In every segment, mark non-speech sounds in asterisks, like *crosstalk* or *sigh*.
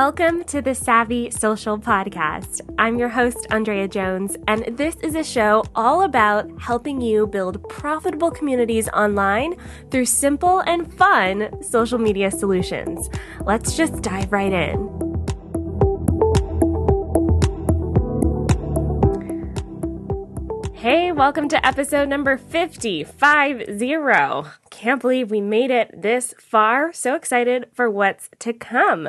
Welcome to the Savvy Social Podcast. I'm your host, Andrea Jones, and this is a show all about helping you build profitable communities online through simple and fun social media solutions. Let's just dive right in. Hey, welcome to episode number 50, 50. Can't believe we made it this far. So excited for what's to come.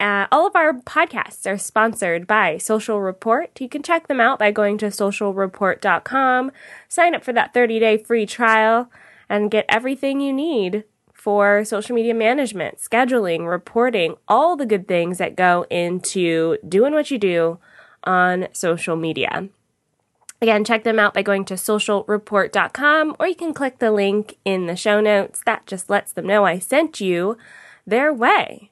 Uh, all of our podcasts are sponsored by Social Report. You can check them out by going to socialreport.com, sign up for that 30 day free trial, and get everything you need for social media management, scheduling, reporting, all the good things that go into doing what you do on social media. Again, check them out by going to socialreport.com or you can click the link in the show notes. That just lets them know I sent you their way.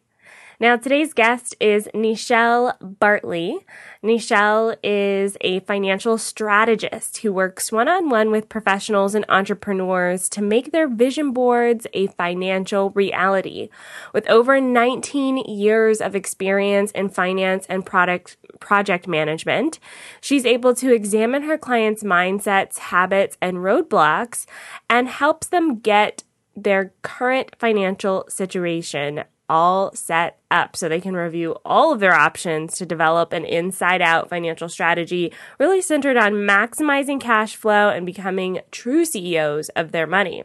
Now, today's guest is Nechelle Bartley. Nechelle is a financial strategist who works one on one with professionals and entrepreneurs to make their vision boards a financial reality. With over 19 years of experience in finance and product project management, she's able to examine her clients' mindsets, habits, and roadblocks and helps them get their current financial situation all set up so they can review all of their options to develop an inside out financial strategy really centered on maximizing cash flow and becoming true CEOs of their money.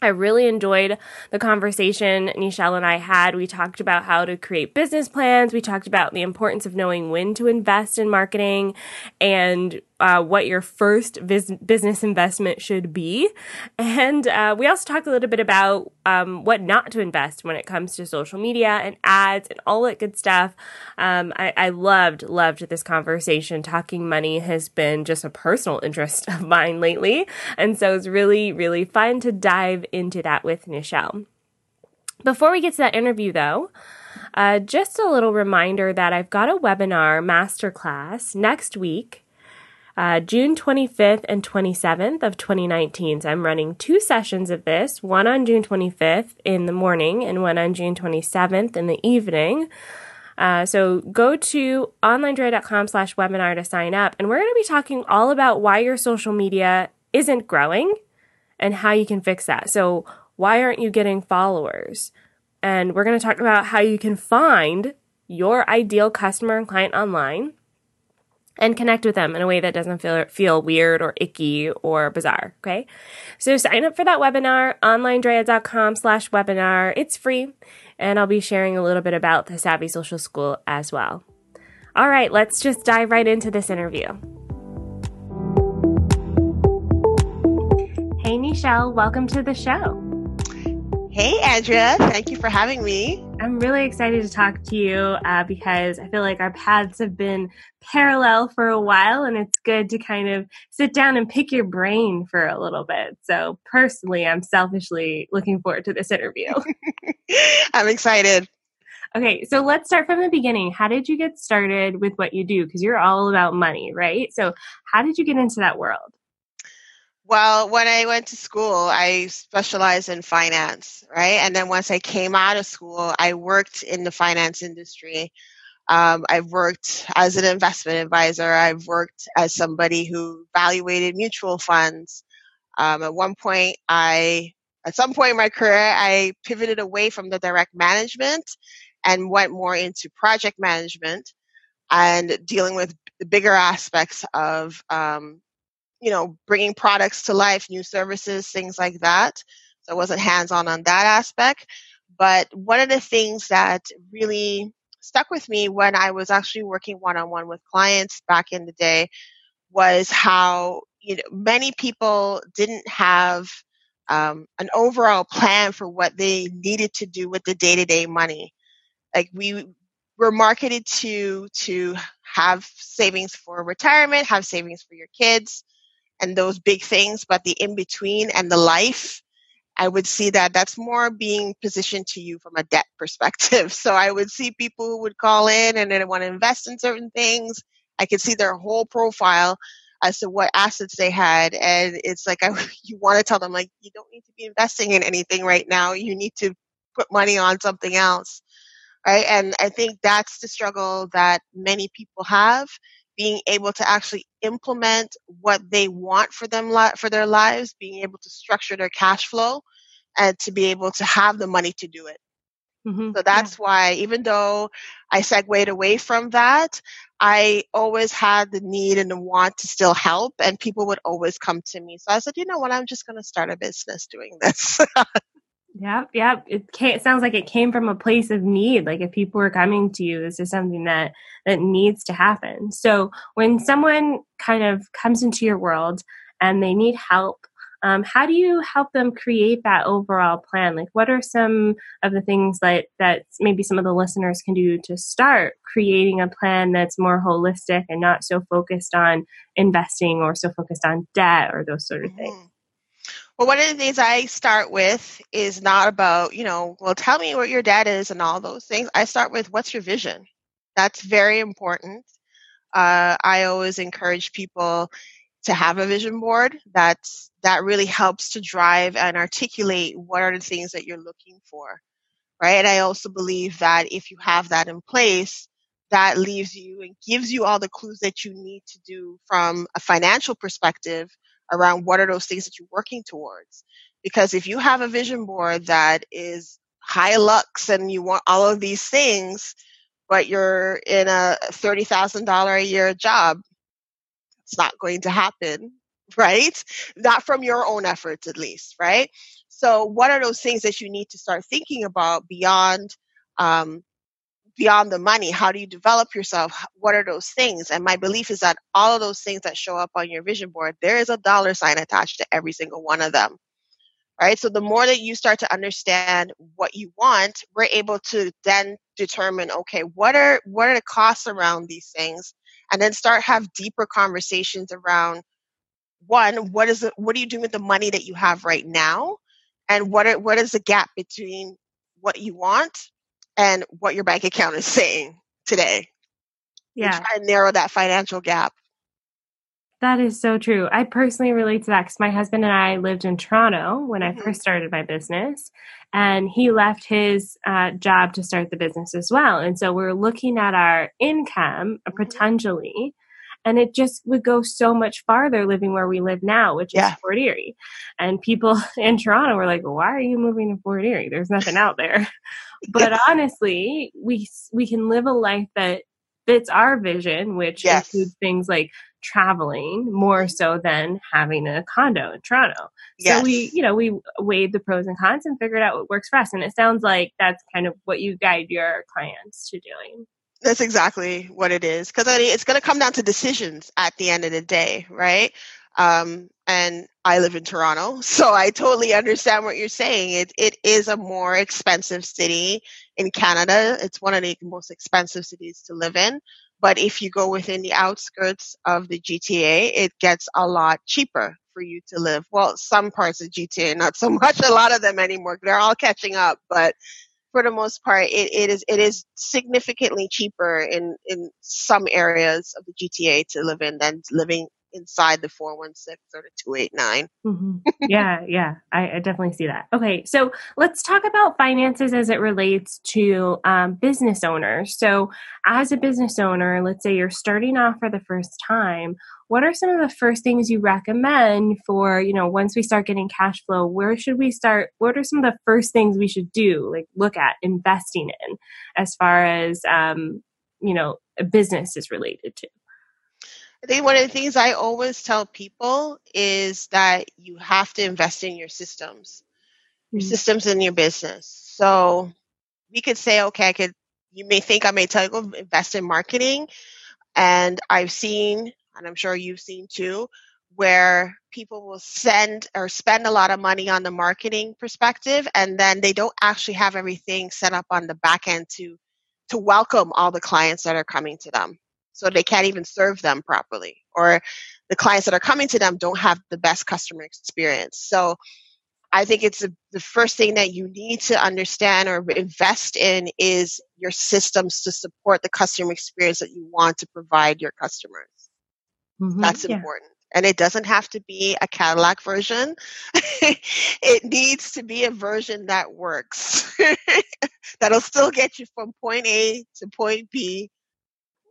I really enjoyed the conversation Nechelle and I had. We talked about how to create business plans. We talked about the importance of knowing when to invest in marketing and uh, what your first vis- business investment should be. And uh, we also talked a little bit about um, what not to invest when it comes to social media and ads and all that good stuff. Um, I-, I loved, loved this conversation. Talking money has been just a personal *laughs* interest of mine lately. And so it's really, really fun to dive into that with Nechelle. Before we get to that interview, though, uh, just a little reminder that I've got a webinar masterclass next week uh, June 25th and 27th of 2019. So I'm running two sessions of this, one on June 25th in the morning and one on June 27th in the evening. Uh, so go to onlinedrea.com slash webinar to sign up. And we're going to be talking all about why your social media isn't growing and how you can fix that. So why aren't you getting followers? And we're going to talk about how you can find your ideal customer and client online and connect with them in a way that doesn't feel feel weird or icky or bizarre. Okay. So sign up for that webinar, onlinedrea.com slash webinar. It's free. And I'll be sharing a little bit about the Savvy Social School as well. All right, let's just dive right into this interview. Hey, Nechelle, welcome to the show. Hey, Andrea. Thank you for having me. I'm really excited to talk to you uh, because I feel like our paths have been parallel for a while, and it's good to kind of sit down and pick your brain for a little bit. So, personally, I'm selfishly looking forward to this interview. *laughs* I'm excited. Okay, so let's start from the beginning. How did you get started with what you do? Because you're all about money, right? So, how did you get into that world? Well, when I went to school, I specialized in finance, right? And then once I came out of school, I worked in the finance industry. Um, I've worked as an investment advisor. I've worked as somebody who evaluated mutual funds. Um, at one point, I, at some point in my career, I pivoted away from the direct management and went more into project management and dealing with the bigger aspects of um, you know, bringing products to life, new services, things like that. So I wasn't hands on on that aspect. But one of the things that really stuck with me when I was actually working one on one with clients back in the day was how you know many people didn't have um, an overall plan for what they needed to do with the day to day money. Like we were marketed to to have savings for retirement, have savings for your kids, and those big things, but the in between and the life, I would see that that's more being positioned to you from a debt *laughs* perspective. So I would see people who would call in and they want to invest in certain things. I could see their whole profile as to what assets they had. And it's like, I, *laughs* you want to tell them, like, you don't need to be investing in anything right now. You need to put money on something else. right? And I think that's the struggle that many people have being able to actually implement what they want for them for their lives, being able to structure their cash flow and to be able to have the money to do it. Mm-hmm. So that's yeah. why, even though I segued away from that, I always had the need and the want to still help, and people would always come to me. So I said, you know what, I'm just going to start a business doing this. *laughs* Yep, yep. It, came, it sounds like it came from a place of need. Like if people were coming to you, this is something that that needs to happen. So when someone kind of comes into your world and they need help, um, how do you help them create that overall plan? Like, what are some of the things that that maybe some of the listeners can do to start creating a plan that's more holistic and not so focused on investing or so focused on debt or those sort of things? Well, one of the things I start with is not about, you know, well, tell me what your dad is and all those things. I start with what's your vision? That's very important. Uh, I always encourage people to have a vision board. That's that really helps to drive and articulate what are the things that you're looking for, right? And I also believe that if you have that in place, that leaves you and gives you all the clues that you need to do from a financial perspective around what are those things that you're working towards. Because if you have a vision board that is high lux and you want all of these things, but you're in a $30,000 a year job, it's not going to happen, *laughs* right? Not from your own efforts, at least, right? So, what are those things that you need to start thinking about beyond um, beyond the money. How do you develop yourself? What are those things? And my belief is that all of those things that show up on your vision board there is a dollar sign attached to every single one of them right? So the more that you start to understand what you want we're able to then determine okay what are what are the costs around these things? And then start have deeper conversations around one what is it what are you doing with the money that you have right now? And what are, what is the gap between what you want and what your bank account is saying today. Yeah. try and narrow that financial gap. That is so true. I personally relate to that because my husband and I lived in Toronto when mm-hmm. I first started my business, and he left his uh, job to start the business as well. And so we're looking at our income mm-hmm. potentially, and it just would go so much farther living where we live now, which is Fort Erie. And people *laughs* in Toronto were like, "Why are you moving to Fort Erie? There's nothing out there." *laughs* *laughs* but honestly, we we can live a life that fits our vision, which yes. includes things like traveling more mm-hmm. so than having a condo in Toronto. Yes. So we, you know, we weighed the pros and cons and figured out what works for us. And it sounds like that's kind of what you guide your clients to doing. That's exactly what it is. Because I mean, it's going to come down to decisions at the end of the day, right? Um, and I live in Toronto, *laughs* so I totally understand what you're saying. It it is a more expensive city in Canada. It's one of the most expensive cities to live in. But if you go within the outskirts of the GTA, it gets a lot cheaper for you to live. Well, some parts of GTA, not so *laughs* much. A lot of them anymore. They're all catching up, but for the most part, it, it is it is significantly cheaper in in some areas of the GTA to live in than living inside the 416 or the 289. Mm-hmm. *laughs* yeah, yeah, I, I, definitely see that. Okay, so let's talk about finances as it relates to um, business owners. So, as a business owner, let's say you're starting off for the first time, what are some of the first things you recommend for, you know, once we start getting cash flow, where should we start? What are some of the first things we should do, like look at investing in as far as, um, you know, a business is related to? I think one of the things I always tell people is that you have to invest in your systems, your mm-hmm. systems in your business. So we could say, okay, I could, you may think I may tell you go invest in marketing. And I've seen, and I'm sure you've seen too, where people will send or spend a lot of money on the marketing perspective and then they don't actually have everything set up on the back end to to welcome all the clients that are coming to them so they can't even serve them properly or the clients that are coming to them don't have the best customer experience so i think it's a, the first thing that you need to understand or invest in is your systems to support the customer experience that you want to provide your customers mm-hmm, that's yeah. important And it doesn't have to be a Cadillac version. *laughs* it needs to be a version that works. *laughs* That'll still get you from point A to point B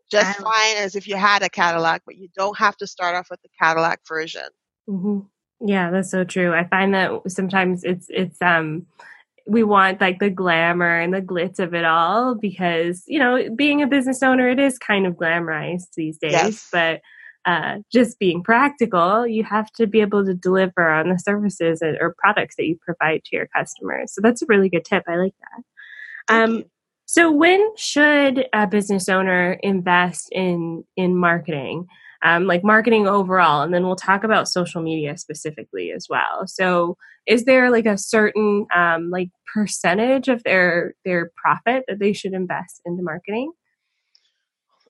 just fine as if you had a Cadillac, but you don't have to start off with the Cadillac version. Mm-hmm. Yeah, that's so true. I find that sometimes it's it's um we want like the glamour and the glitz of it all because you know being a business owner it is kind of glamorized these days yes. but uh, just being practical you have to be able to deliver on the services or products that you provide to your customers so that's a really good tip i like that um, so when should a business owner invest in in marketing? Um, like marketing overall and then we'll talk about social media specifically as well. So is there like a certain um, like percentage of their their profit that they should invest into marketing?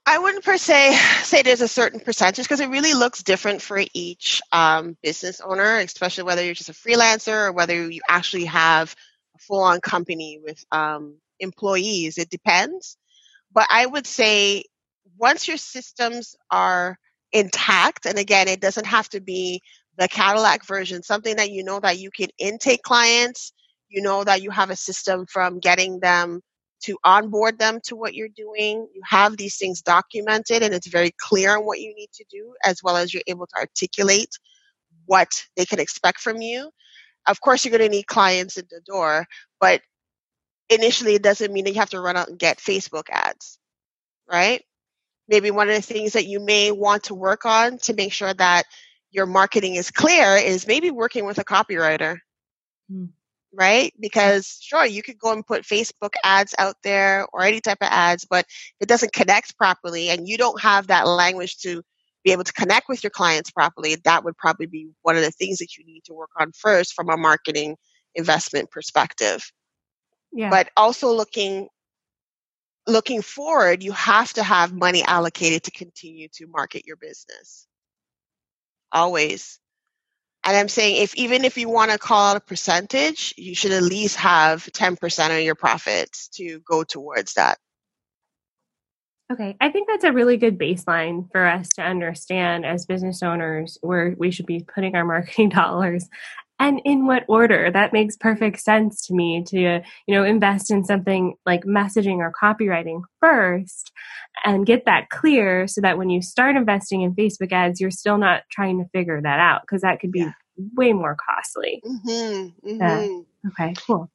I wouldn't per se *sighs* say there's a certain percentage because it really looks different for each um, business owner, especially whether you're just a freelancer or whether you actually have a full on company with um, employees. It depends. But I would say once your systems are intact. And again, it doesn't have to be the Cadillac version, something that you know that you can intake clients, you know that you have a system from getting them to onboard them to what you're doing. You have these things documented and it's very clear on what you need to do, as well as you're able to articulate what they can expect from you. Of course, you're going to need clients at the door, but initially it doesn't mean that you have to run out and get Facebook ads, right? maybe one of the things that you may want to work on to make sure that your marketing is clear is maybe working with a copywriter. Mm. Right? Because sure, you could go and put Facebook ads out there or any type of ads, but it doesn't connect properly and you don't have that language to be able to connect with your clients properly, that would probably be one of the things that you need to work on first from a marketing investment perspective. Yeah. But also looking looking forward, you have to have money allocated to continue to market your business. Always. And I'm saying if even if you want to call out a percentage, you should at least have 10% of your profits to go towards that. Okay, I think that's a really good baseline for us to understand as business owners where we should be putting our *laughs* marketing dollars and in what order? That makes perfect sense to me to you know invest in something like messaging or copywriting first and get that clear so that when you start investing in facebook ads you're still not trying to figure that out because that could be yeah. way more costly. Mm-hmm, mm-hmm. Uh, okay cool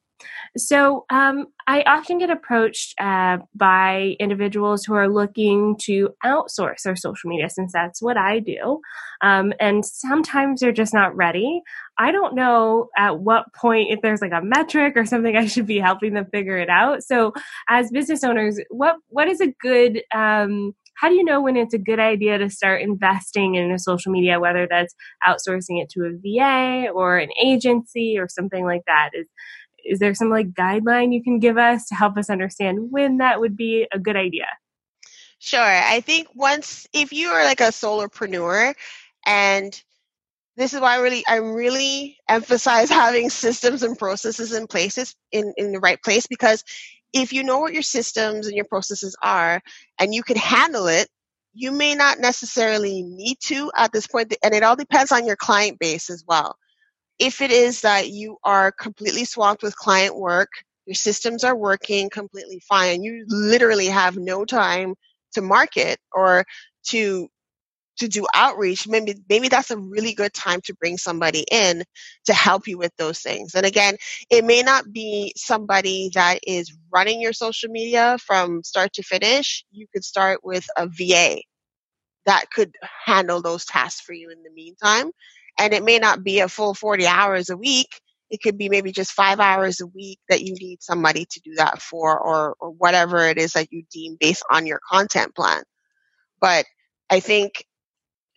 so um, I often get approached uh, by individuals who are looking to outsource their social media, since that's what I do. Um, and sometimes they're just not ready. I don't know at what point, if there's like a metric or something, I should be helping them figure it out. So, as business owners, what what is a good um, how do you know when it's a good idea to start investing in a social media, whether that's outsourcing it to a VA or an agency or something like that? Is is there some like guideline you can give us to help us understand when that would be a good idea? Sure. I think once if you are like a solopreneur and this is why I really I really emphasize *laughs* having systems and processes in places in, in the right place because if you know what your systems and your processes are and you can handle it, you may not necessarily need to at this point and it all depends on your client base as well if it is that you are completely swamped with client work, your systems are working completely fine, you literally have no time to market or to to do outreach, maybe maybe that's a really good time to bring somebody in to help you with those things. And again, it may not be somebody that is running your social media from start to finish. You could start with a VA that could handle those tasks for you in the meantime and it may not be a full 40 hours a week. It could be maybe just five hours a week that you need somebody to do that for or, or whatever it is that you deem based on your content plan. But i think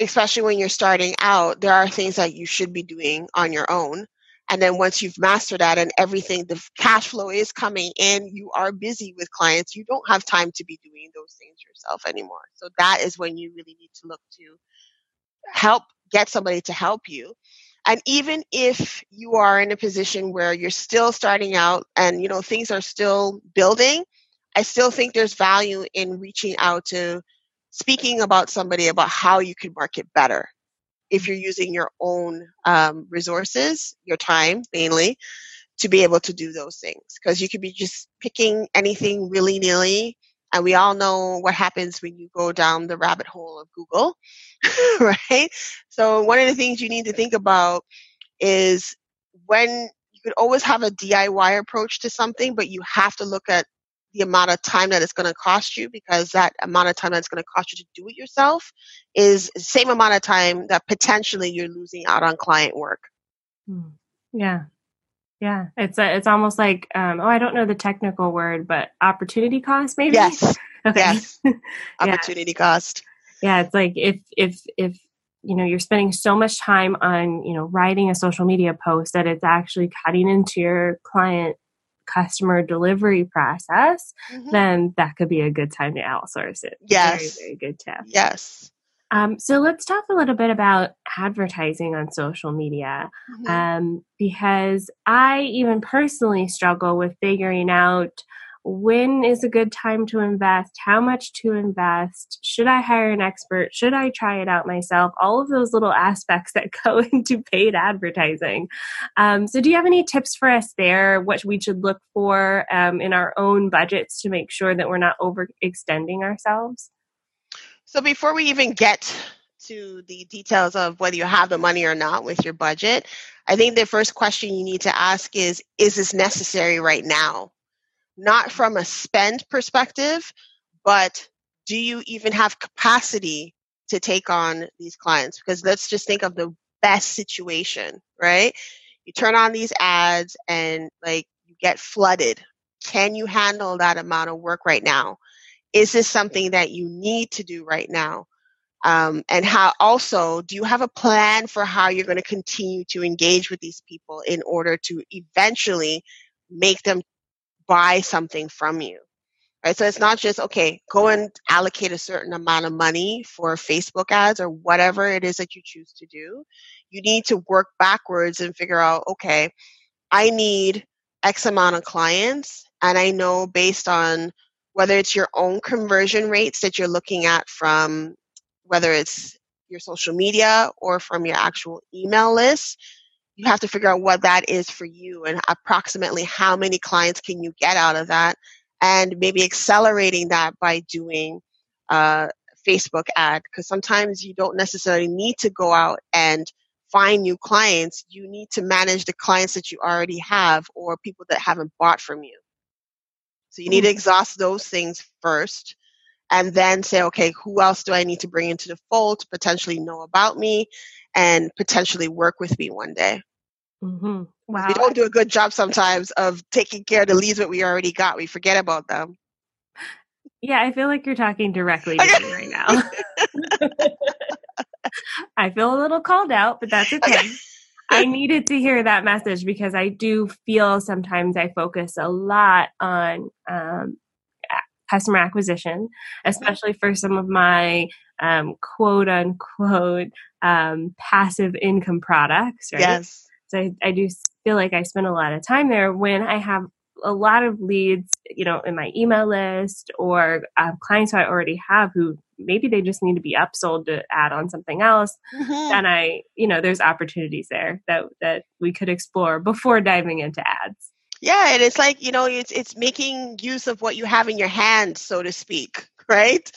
especially when you're starting out there are things that you should be doing on your own. And then once you've mastered that and everything the cash flow is coming in you are busy with clients you don't have time to be doing those things yourself anymore. So that is when you really need to look to help get somebody to help you and even if you are in a position where you're still starting out and you know things are still building i still think there's value in reaching out to speaking about somebody about how you can market better if you're using your own um, resources, your time mainly, to be able to do those things. Because you could be just picking anything willy nilly. And we all know what happens when you go down the rabbit hole of Google, *laughs* right? So, one of the things you need to think about is when you could always have a DIY approach to something, but you have to look at the amount of time that it's going to cost you because that amount of time that's going to cost you to do it yourself is same amount of time that potentially you're losing out on client work. Hmm. Yeah. Yeah. It's a, it's almost like um, oh I don't know the technical word but opportunity cost maybe. Yes. Okay. Yes. *laughs* opportunity yeah. cost. Yeah, it's like if if if you know you're spending so much time on you know writing a social media post that it's actually cutting into your client customer delivery process, mm-hmm. then that could be a good time to outsource it. Yes. Very, very good tip. Yes. Um, so let's talk a little bit about advertising on social media mm-hmm. um, because I even personally struggle with figuring out when is a good time to invest, how much to invest, should I hire an expert, should I try it out myself, all of those little *laughs* aspects that go *laughs* into paid advertising. Um, so, do you have any tips for us there, what we should look for um, in our own budgets to make sure that we're not overextending ourselves? So, before we even get to the details of whether you have the money or not with your budget, I think the first question you need to ask is Is this necessary right now? not from a spend perspective, but do you even have capacity to take on these clients? Because let's just think of the best situation, right? You turn on these ads and like you get flooded. Can you handle that amount of work right now? Is this something that you need to do right now? Um, and how also do you have a plan for how you're going to continue to engage with these people in order to eventually make them buy something from you. Right? So it's not just, okay, go and allocate a certain amount of money for Facebook ads or whatever it is that you choose to do. You need to work backwards and figure out, okay, I need X amount of clients. And I know based on whether it's your own conversion rates that you're looking at from whether it's your social media or from your actual email list, you have to figure out what that is for you and approximately how many clients can you get out of that and maybe accelerating that by doing a facebook ad. Because sometimes you don't necessarily need to go out and find new clients. You need to manage the clients that you already have or people that haven't bought from you so you need to mm-hmm. exhaust those things first and then say okay who else do i need to bring into the fold to potentially know about me and potentially work with me one day. Mm-hmm. Wow. We don't do a good job sometimes of taking care of the leads that we already got. We forget about them. Yeah, I feel like you're talking directly to me right now. *laughs* *laughs* I feel a little called out, but that's okay. I needed to hear that message because I do feel sometimes I focus a lot on um, customer acquisition, especially for some of my um, quote unquote um, passive income products. Right? Yes. So I, I do feel like I spend a lot of time there when I have a lot of leads, you know, in my email list or uh, clients who I already have who maybe they just need to be upsold to add on something else. Mm-hmm. And I, you know, there's opportunities there that that we could explore *laughs* before diving into ads. Yeah, and it's like you know, it's it's making use of what you have in your hand, so to speak, *laughs* right?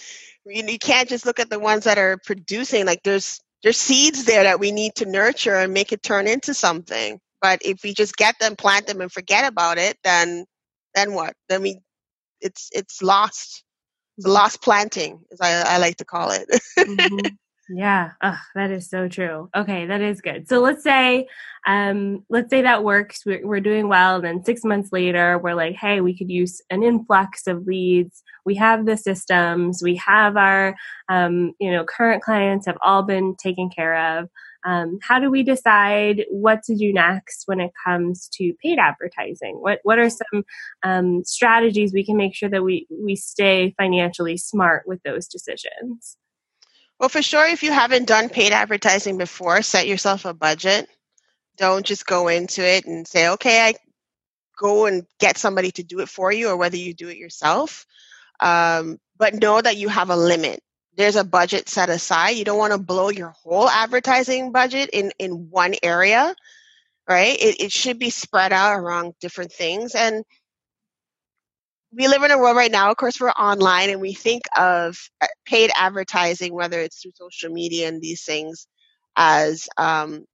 You, you can't just look at the ones that are producing. Like there's there's seeds there that we need to nurture and make it turn into something. But if we just get them, plant them, and forget about it, then then what? Then we it's it's lost. It's lost planting, as I, I like to call it. mm-hmm. *laughs* Yeah, oh, that is so true. Okay, that is good. So let's say, um, let's say that works. We're, we're doing well, and then six months later, we're like, hey, we could use an influx of leads. We have the systems. We have our, um, you know, current clients have all been taken care of. Um, how do we decide what to do next when it comes to paid advertising? What what are some um, strategies we can make sure that we we stay financially smart with those decisions? Well, for sure, if you haven't done paid advertising before, set yourself a budget. Don't just go into it and say, okay, I go and get somebody to do it for you, or whether you do it yourself. Um, but know that you have a limit. There's a budget set aside. You don't want to blow your whole advertising budget in, in one area, right? It, it should be spread out around different things. And we live in a world right now, of course, we're online and we think of uh, paid advertising, whether it's through social media and these things, as um,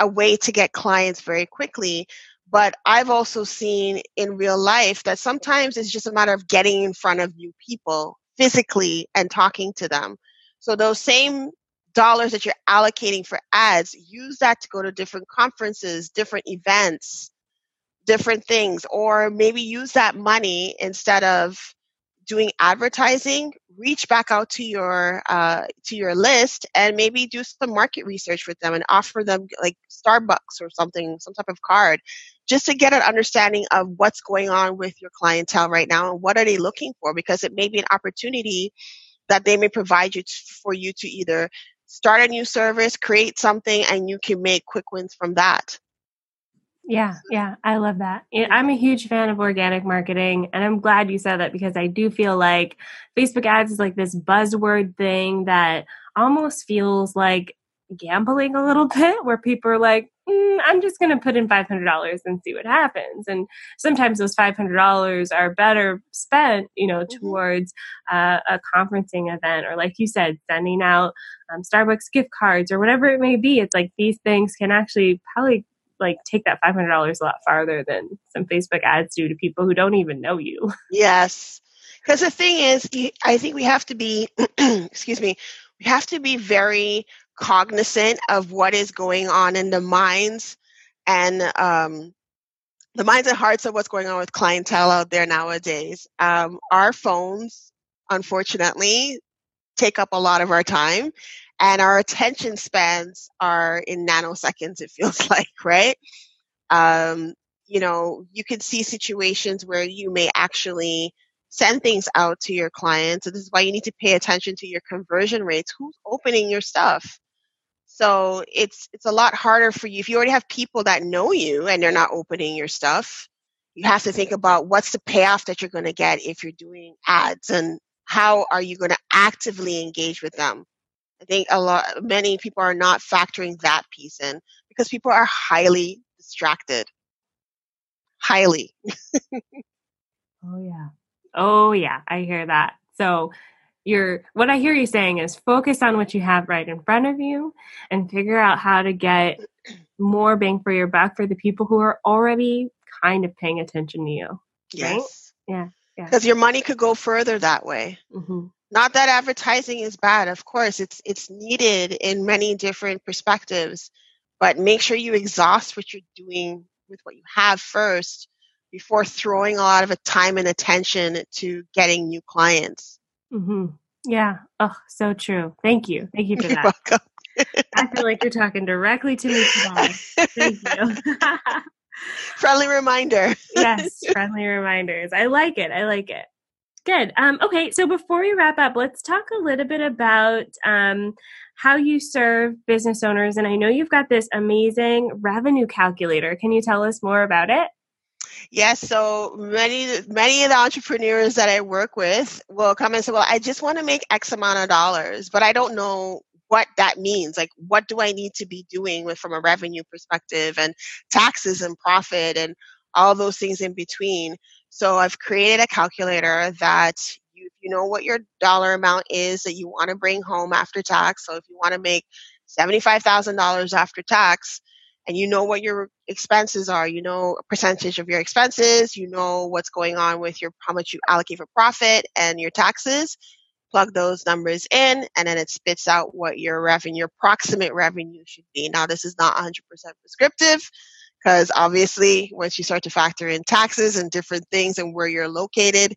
a way to get clients very quickly. But I've also seen in real life that sometimes it's just a matter of getting in front of new people physically and talking to them. So those same dollars that you're allocating for ads, use that to go to different conferences, different events, different things or maybe use that money instead of doing advertising reach back out to your uh, to your list and maybe do some market research with them and offer them like starbucks or something some type of card just to get an understanding of what's going on with your clientele right now and what are they looking for because it may be an opportunity that they may provide you to, for you to either start a new service create something and you can make quick wins from that yeah, yeah, I love that. I'm a huge fan of organic marketing, and I'm glad you said that because I do feel like Facebook ads is like this buzzword thing that almost feels like gambling a little *laughs* bit, where people are like, mm, I'm just going to put in $500 and see what happens. And sometimes those $500 are better spent, you know, mm-hmm. towards uh, a conferencing event or, like you said, sending out um, Starbucks gift cards or whatever it may be. It's like these things can actually probably like take that $500 a lot farther than some Facebook ads do to people who don't even know you. *laughs* Yes. Because the thing is, I think we have to be, *clears throat* excuse me, we have to be very cognizant of what is going on in the minds and um, the minds and hearts of what's going on with clientele out there nowadays. Um, our phones, unfortunately, take up a lot of our time and our attention spans are in nanoseconds it feels *laughs* like right? Um, you know you can see situations where you may actually send things out to your clients. So this is why you need to pay attention to your conversion rates. Who's opening your stuff so it's it's a lot harder for you if you already have people that know you and they're not opening your stuff you have to think about what's the payoff that you're going to get if you're doing ads and how are you going to actively engage with them I think a lot, many people are not factoring that piece in because people are highly distracted. Highly. *laughs* oh yeah. Oh yeah. I hear that. So you're, what I hear you saying is focus on what you have right in front of you and figure out how to get more bang for your buck for the people who are already kind of paying attention to you. Yes. Right? Yeah. Because your money could go further that way. Mm-hmm. Not that advertising is bad, of course, it's it's needed in many different perspectives, but make sure you exhaust what you're doing with what you have first before throwing a lot of time and attention to getting new clients. Mm-hmm. Yeah. Oh, so true. Thank you. Thank you for that. welcome. I feel like you're talking directly to me today. Thank you. *laughs* friendly reminder. yes, friendly reminders. I like it. I like it. Good. Um, okay, so before we wrap up, let's talk a little bit about um, how you serve business owners. And I know you've got this amazing revenue calculator. Can you tell us more about it? Yes, so many many of the entrepreneurs that I work with will come and say, "Well, I just want to make X amount of dollars, but I don't know what that means. Like, what do I need to be doing with from a revenue perspective and taxes and profit and all those things in between?" So I've created a calculator that you, you know what your dollar amount is that you want to bring home after tax. So if you want to make $75,000 after tax and you know what your expenses are, you know a percentage of your expenses, you know what's going on with your how much you allocate for profit and your taxes, plug those numbers in and then it spits out what your revenue, your approximate revenue should be. Now this is not 100% prescriptive because obviously once you start to factor in taxes and different things and where you're located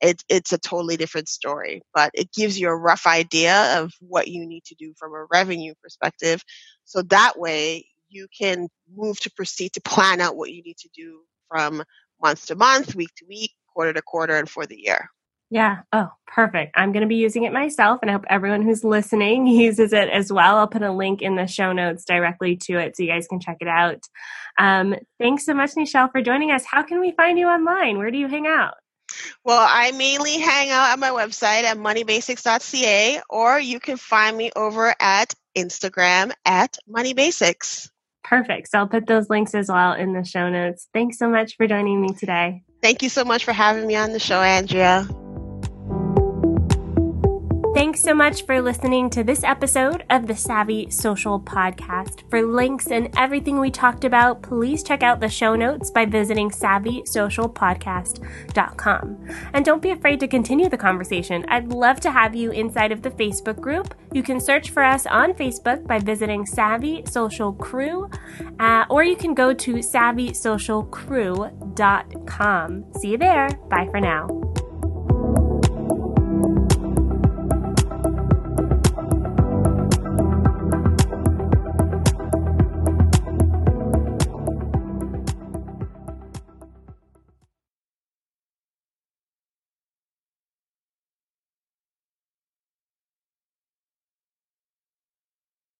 it, it's a totally different story but it gives you a rough idea of what you need to do from a revenue perspective so that way you can move to proceed to plan out what you need to do from month to month week to week quarter to quarter and for the year yeah. Oh, perfect. I'm going to be using it myself, and I hope everyone who's listening *laughs* uses it as well. I'll put a link in the show notes directly to it so you guys can check it out. Um, thanks so much, Nechelle, for joining us. How can we find you online? Where do you hang out? Well, I mainly hang out at my website at moneybasics.ca, or you can find me over at Instagram at moneybasics. Perfect. So I'll put those links as well in the show notes. Thanks so much for joining me today. Thank you so much for having me on the show, Andrea. Thanks so much for listening to this episode of the Savvy Social Podcast. For links and everything we talked about, please check out the show notes by visiting savvysocialpodcast.com. And don't be afraid to continue the conversation. I'd love to have you inside of the Facebook group. You can search for us on Facebook by visiting Savvy Social Crew, uh, or you can go to savvysocialcrew.com. See you there. Bye for now.